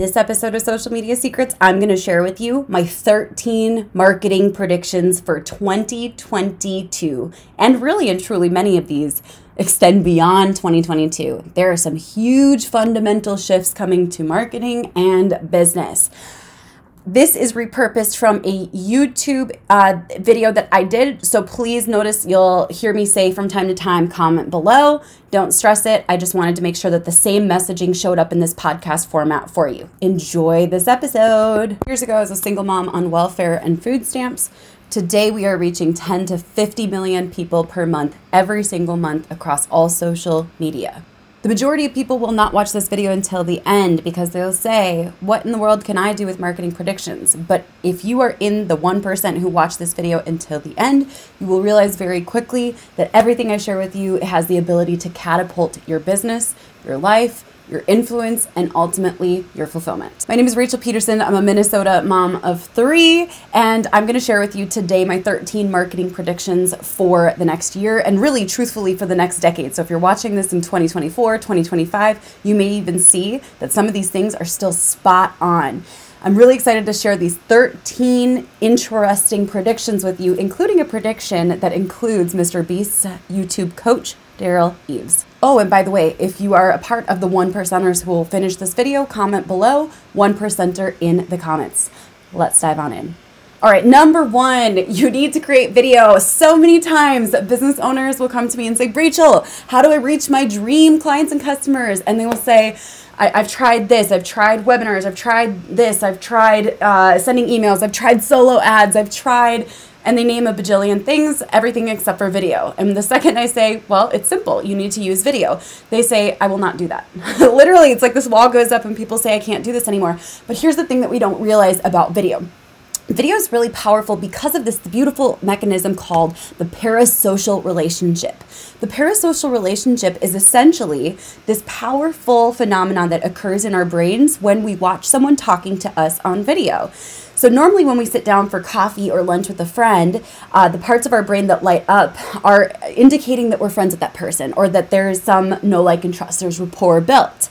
This episode of Social Media Secrets, I'm going to share with you my 13 marketing predictions for 2022. And really and truly, many of these extend beyond 2022. There are some huge fundamental shifts coming to marketing and business this is repurposed from a YouTube uh, video that I did. So please notice you'll hear me say from time to time, comment below. Don't stress it. I just wanted to make sure that the same messaging showed up in this podcast format for you. Enjoy this episode. Years ago, as a single mom on welfare and food stamps, Today, we are reaching 10 to 50 million people per month, every single month across all social media. The majority of people will not watch this video until the end because they'll say, What in the world can I do with marketing predictions? But if you are in the 1% who watch this video until the end, you will realize very quickly that everything I share with you has the ability to catapult your business, your life, your influence, and ultimately your fulfillment. My name is Rachel Pedersen. I'm a Minnesota mom of three, and I'm going to share with you today my 13 marketing predictions for the next year and really, truthfully, for the next decade. So if you're watching this in 2024, 2025, you may even see that some of these things are still spot on. I'm really excited to share these 13 interesting predictions with you, including a prediction that includes Mr. Beast's YouTube coach, Derral Eves. Oh, and by the way, if you are a part of the one percenters who will finish this video, comment below one percenter in the comments. Let's dive on in. All right, number one, you need to create video. So many times, business owners will come to me and say, Rachel, how do I reach my dream clients and customers? And they will say, I, have tried this, I've tried webinars, I've tried this, I've tried uh, sending emails, I've tried solo ads, I've tried and they name a bajillion things, everything except for video. And the second I say, well, it's simple, you need to use video, they say, I will not do that. Literally, it's like this wall goes up and people say, I can't do this anymore. But here's the thing that we don't realize about video. Video is really powerful because of this beautiful mechanism called the parasocial relationship. The parasocial relationship is essentially this powerful phenomenon that occurs in our brains when we watch someone talking to us on video. So, normally, when we sit down for coffee or lunch with a friend, uh, the parts of our brain that light up are indicating that we're friends with that person or that there's some no like and trust, there's rapport built.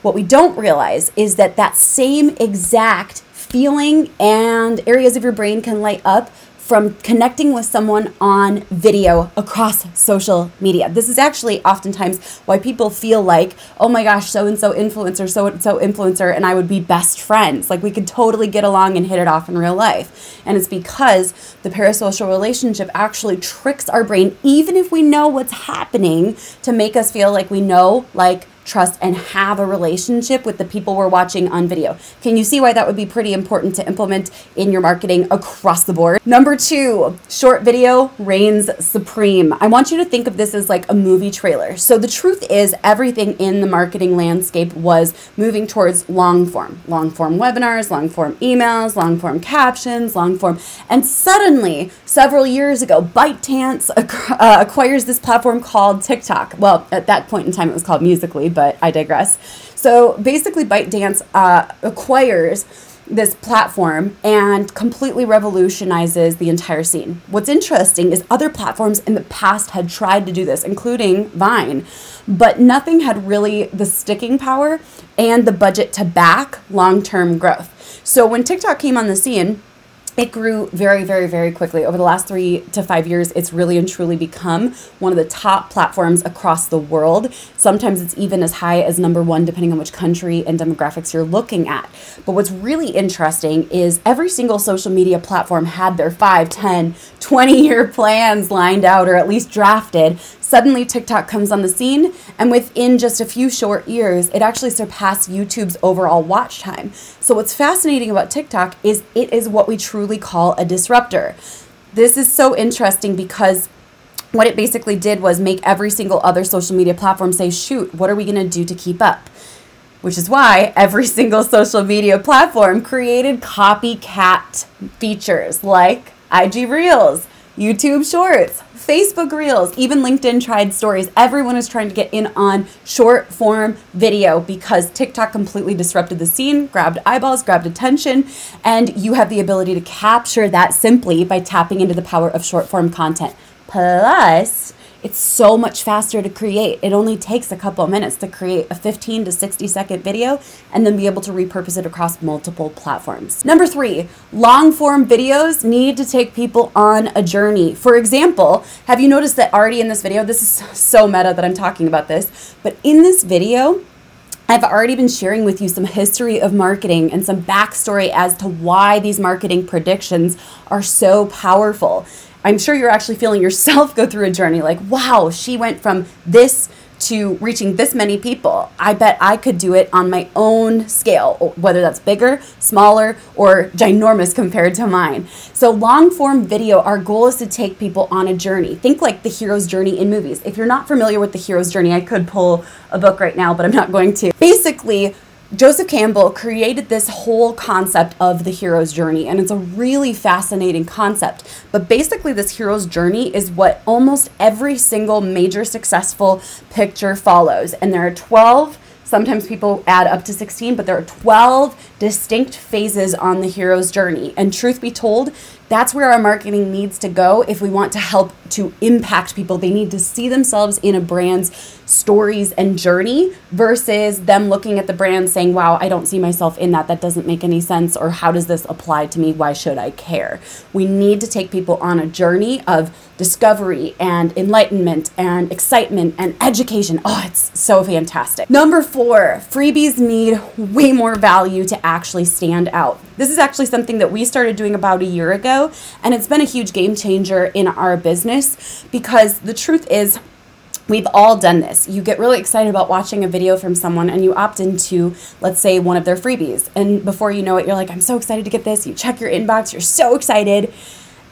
What we don't realize is that that same exact feeling and areas of your brain can light up from connecting with someone on video across social media. This is actually oftentimes why people feel like, oh my gosh, so and so influencer, so and so influencer, and I would be best friends. Like we could totally get along and hit it off in real life. And it's because the parasocial relationship actually tricks our brain, even if we know what's happening, to make us feel like we know, like, trust, and have a relationship with the people we're watching on video. Can you see why that would be pretty important to implement in your marketing across the board? Number two, short video reigns supreme. I want you to think of this as like a movie trailer. So the truth is, everything in the marketing landscape was moving towards long form, long form webinars, long form emails, long form captions, long form. And suddenly, several years ago, ByteDance uh, acquires this platform called TikTok. Well, at that point in time, it was called Musical.ly but I digress. So basically, ByteDance uh, acquires this platform and completely revolutionizes the entire scene. What's interesting is other platforms in the past had tried to do this, including Vine, but nothing had really the sticking power and the budget to back long term growth. So when TikTok came on the scene, it grew very, very, very quickly. Over the last three to five years, it's really and truly become one of the top platforms across the world. Sometimes it's even as high as number one, depending on which country and demographics you're looking at. But what's really interesting is every single social media platform had their 5, 10, 20 year plans lined out or at least drafted Suddenly, TikTok comes on the scene, and within just a few short years, it actually surpassed YouTube's overall watch time. So, what's fascinating about TikTok is it is what we truly call a disruptor. This is so interesting because what it basically did was make every single other social media platform say, shoot, what are we going to do to keep up? Which is why every single social media platform created copycat features like IG Reels, YouTube Shorts, Facebook Reels, even LinkedIn tried stories. Everyone is trying to get in on short form video because TikTok completely disrupted the scene, grabbed eyeballs, grabbed attention, and you have the ability to capture that simply by tapping into the power of short form content. Plus, it's so much faster to create. It only takes a couple of minutes to create a 15 to 60 second video and then be able to repurpose it across multiple platforms. Number three, long form videos need to take people on a journey. For example, have you noticed that already in this video, this is so meta that I'm talking about this, but in this video, I've already been sharing with you some history of marketing and some backstory as to why these marketing predictions are so powerful. I'm sure you're actually feeling yourself go through a journey like, wow, she went from this to reaching this many people. I bet I could do it on my own scale, whether that's bigger, smaller, or ginormous compared to mine. So, long form video, our goal is to take people on a journey. Think like the hero's journey in movies. If you're not familiar with the hero's journey, I could pull a book right now, but I'm not going to. Basically, Joseph Campbell created this whole concept of the hero's journey, and it's a really fascinating concept. But basically, this hero's journey is what almost every single major successful picture follows. And there are 12 Sometimes people add up to 16, but there are 12 distinct phases on the hero's journey. And truth be told, that's where our marketing needs to go if we want to help to impact people. They need to see themselves in a brand's stories and journey versus them looking at the brand saying, wow, I don't see myself in that. That doesn't make any sense. Or how does this apply to me? Why should I care? We need to take people on a journey of discovery and enlightenment and excitement and education. Oh, it's so fantastic. Number four, freebies need way more value to actually stand out. This is actually something that we started doing about a year ago, and it's been a huge game changer in our business because the truth is, We've all done this. You get really excited about watching a video from someone and you opt into, let's say, one of their freebies. And before you know it, you're like, I'm so excited to get this. You check your inbox, you're so excited.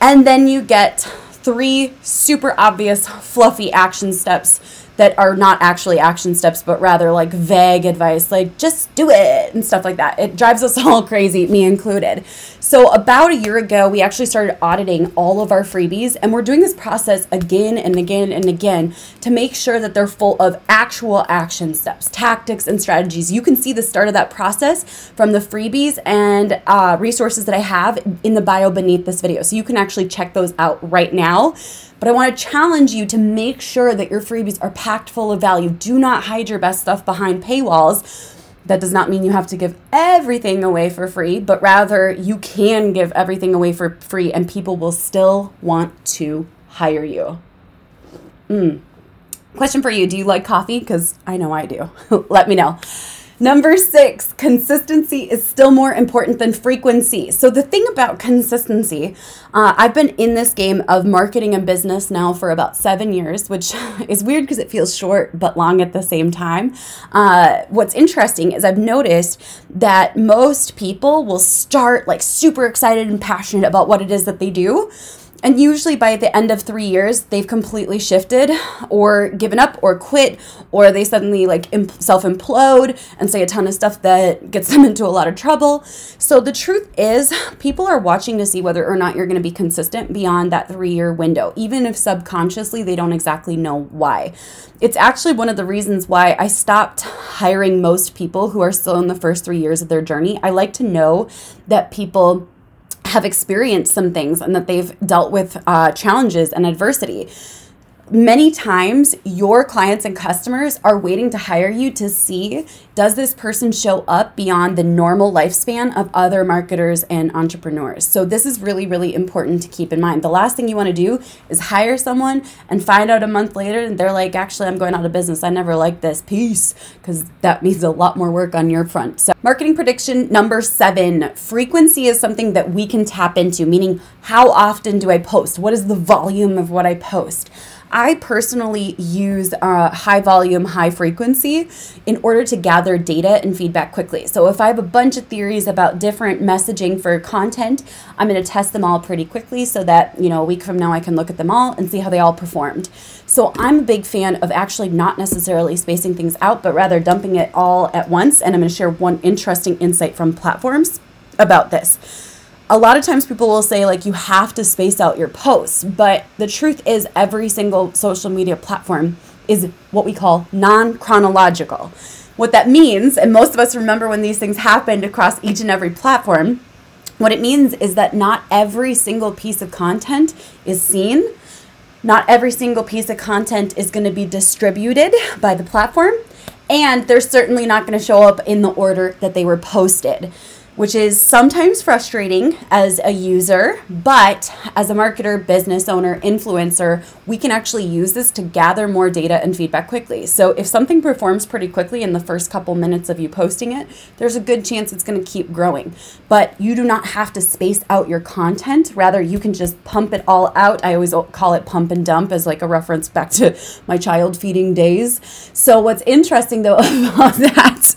And then you get three super obvious, fluffy action steps that are not actually action steps, but rather like vague advice, like just do it and stuff like that. It drives us all crazy, me included. So, about a year ago, we actually started auditing all of our freebies, and we're doing this process again and again and again to make sure that they're full of actual action steps, tactics, and strategies. You can see the start of that process from the freebies and uh, resources that I have in the bio beneath this video. So, you can actually check those out right now. But I want to challenge you to make sure that your freebies are packed full of value. Do not hide your best stuff behind paywalls. That does not mean you have to give everything away for free, but rather you can give everything away for free and people will still want to hire you. Mm. Question for you Do you like coffee? Because I know I do. Let me know. Number six, consistency is still more important than frequency. So, the thing about consistency, uh, I've been in this game of marketing and business now for about seven years, which is weird because it feels short but long at the same time. Uh, what's interesting is I've noticed that most people will start like super excited and passionate about what it is that they do and usually by the end of three years, they've completely shifted or given up or quit, or they suddenly like self implode and say a ton of stuff that gets them into a lot of trouble. So the truth is, people are watching to see whether or not you're going to be consistent beyond that three year window, even if subconsciously they don't exactly know why. It's actually one of the reasons why I stopped hiring most people who are still in the first three years of their journey. I like to know that people have experienced some things and that they've dealt with uh, challenges and adversity many times your clients and customers are waiting to hire you to see does this person show up beyond the normal lifespan of other marketers and entrepreneurs? So this is really really important to keep in mind. The last thing you want to do is hire someone and find out a month later and they're like actually i'm going out of business. I never liked this peace because that means a lot more work on your front. So marketing prediction number seven frequency is something that we can tap into meaning how often do i post? What is the volume of what i post I personally use uh, high volume, high frequency in order to gather data and feedback quickly. So if I have a bunch of theories about different messaging for content, I'm going to test them all pretty quickly so that, you know, a week from now I can look at them all and see how they all performed. So I'm a big fan of actually not necessarily spacing things out, but rather dumping it all at once. And I'm going to share one interesting insight from platforms about this a lot of times people will say like you have to space out your posts but the truth is every single social media platform is what we call non-chronological. What that means and most of us remember when these things happened across each and every platform what it means is that not every single piece of content is seen. Not every single piece of content is going to be distributed by the platform, and they're certainly not going to show up in the order that they were posted which is sometimes frustrating as a user, but as a marketer, business owner, influencer, we can actually use this to gather more data and feedback quickly. So if something performs pretty quickly in the first couple minutes of you posting it, there's a good chance it's going to keep growing. But you do not have to space out your content. Rather, you can just pump it all out. I always call it pump and dump as like a reference back to my child feeding days. So what's interesting though about that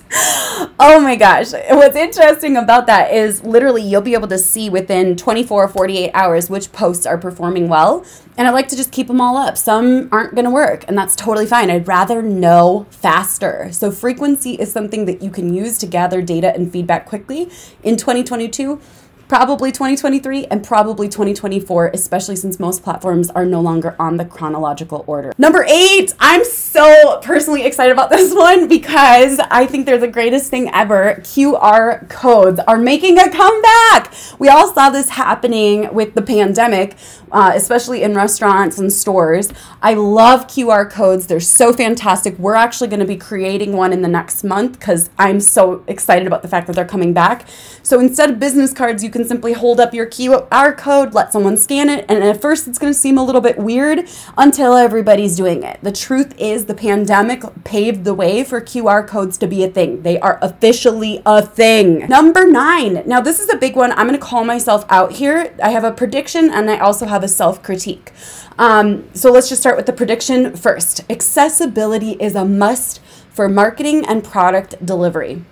oh my gosh. What's interesting about that is literally you'll be able to see within 24 or 48 hours which posts are performing well. And I like to just keep them all up. Some aren't going to work, and that's totally fine. I'd rather know faster. So, frequency is something that you can use to gather data and feedback quickly. In 2022, probably 2023 and probably 2024, especially since most platforms are no longer on the chronological order. Number eight, I'm so personally excited about this one because I think they're the greatest thing ever. QR codes are making a comeback. We all saw this happening with the pandemic, uh, especially in restaurants and stores. I love QR codes, they're so fantastic. We're actually going to be creating one in the next month because I'm so excited about the fact that they're coming back. So instead of business cards, you can simply hold up your QR code, let someone scan it, and at first it's going to seem a little bit weird until everybody's doing it. The truth is, the pandemic paved the way for QR codes to be a thing. They are officially a thing. Number nine. Now, this is a big one. I'm going to call myself out here. I have a prediction and I also have a self critique. Um, so let's just start with the prediction first. Accessibility is a must for marketing and product delivery.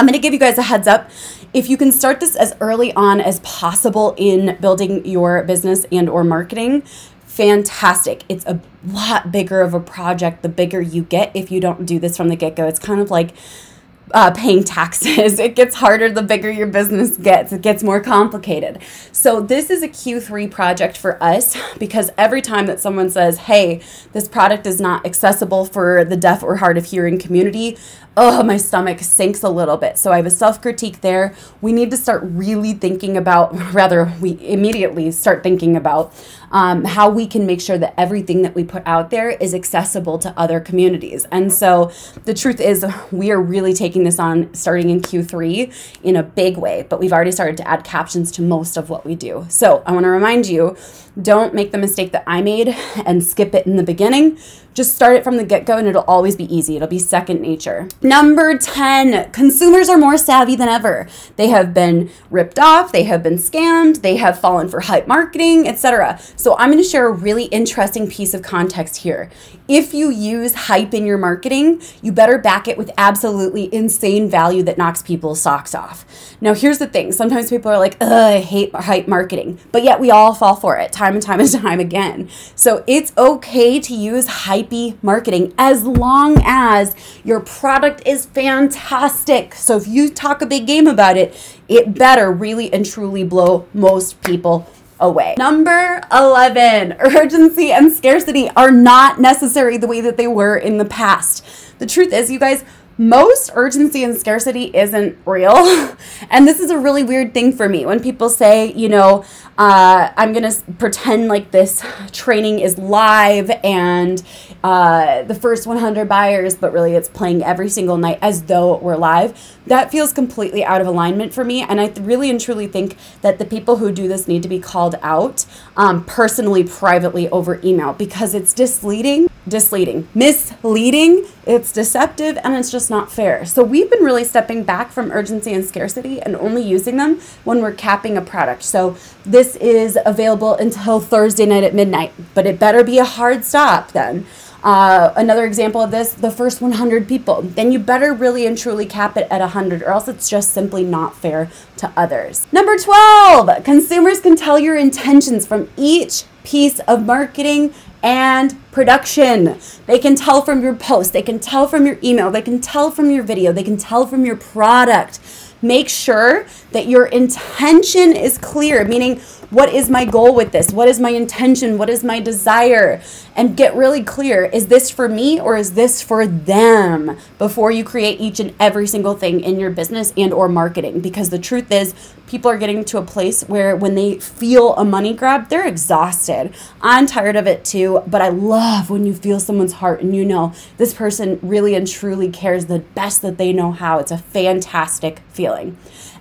I'm going to give you guys a heads up. If you can start this as early on as possible in building your business and or marketing, fantastic. It's a lot bigger of a project the bigger you get if you don't do this from the get-go. It's kind of like uh, paying taxes. It gets harder the bigger your business gets. It gets more complicated. So, this is a Q3 project for us because every time that someone says, hey, this product is not accessible for the deaf or hard of hearing community, oh, my stomach sinks a little bit. So, I have a self critique there. We need to start really thinking about, rather, we immediately start thinking about um, how we can make sure that everything that we put out there is accessible to other communities. And so the truth is, we are really taking this on starting in Q3 in a big way, but we've already started to add captions to most of what we do. So I want to remind you don't make the mistake that I made and skip it in the beginning. Just start it from the get go and it'll always be easy. It'll be second nature. Number 10, consumers are more savvy than ever. They have been ripped off, they have been scammed, they have fallen for hype marketing, etc. So I'm going to share a really interesting piece of context here. If you use hype in your marketing, you better back it with absolutely insane value that knocks people's socks off. Now, here's the thing sometimes people are like, ugh, I hate hype marketing, but yet we all fall for it time and time and time again. So it's okay to use hypey marketing as long as your product is fantastic. So if you talk a big game about it, it better really and truly blow most people away. Number 11, urgency and scarcity are not necessary the way that they were in the past. The truth is, you guys, most urgency and scarcity isn't real. and this is a really weird thing for me when people say, you know, uh, I'm going to pretend like this training is live and uh, the first 100 buyers, but really it's playing every single night as though it were live. That feels completely out of alignment for me. And I really and truly think that the people who do this need to be called out um, personally, privately over email because it's misleading, misleading, misleading, it's deceptive, and it's just not fair. So we've been really stepping back from urgency and scarcity and only using them when we're capping a product. So this is available until Thursday night at midnight, but it better be a hard stop then. Uh, another example of this, the first 100 people. Then you better really and truly cap it at 100, or else it's just simply not fair to others. Number 12, consumers can tell your intentions from each piece of marketing and production. They can tell from your post, they can tell from your email, they can tell from your video, they can tell from your product. Make sure that your intention is clear, meaning What is my goal with this? What is my intention? What is my desire? And get really clear is this for me or is this for them before you create each and every single thing in your business and or marketing because the truth is people are getting to a place where when they feel a money grab they're exhausted i'm tired of it too but i love when you feel someone's heart and you know this person really and truly cares the best that they know how it's a fantastic feeling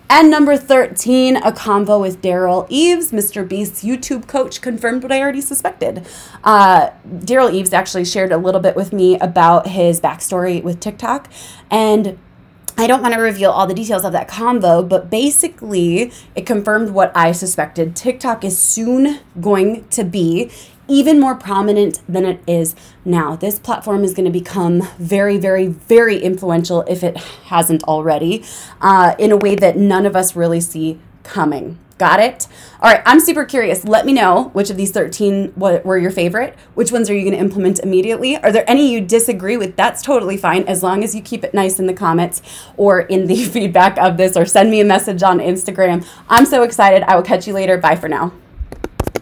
and number 13, a convo with Derral Eves, Mr. Beast's YouTube coach, confirmed what I already suspected. Uh, Derral Eves actually shared a little bit with me about his backstory with TikTok. And I don't want to reveal all the details of that convo, but basically, it confirmed what I suspected. TikTok is soon going to be even more prominent than it is now. This platform is going to become very, very, very influential if it hasn't already, uh, in a way that none of us really see coming. Got it? All right, I'm super curious. Let me know which of these 13 were your favorite. Which ones are you going to implement immediately? Are there any you disagree with? That's totally fine as long as you keep it nice in the comments or in the feedback of this or send me a message on Instagram. I'm so excited. I will catch you later. Bye for now.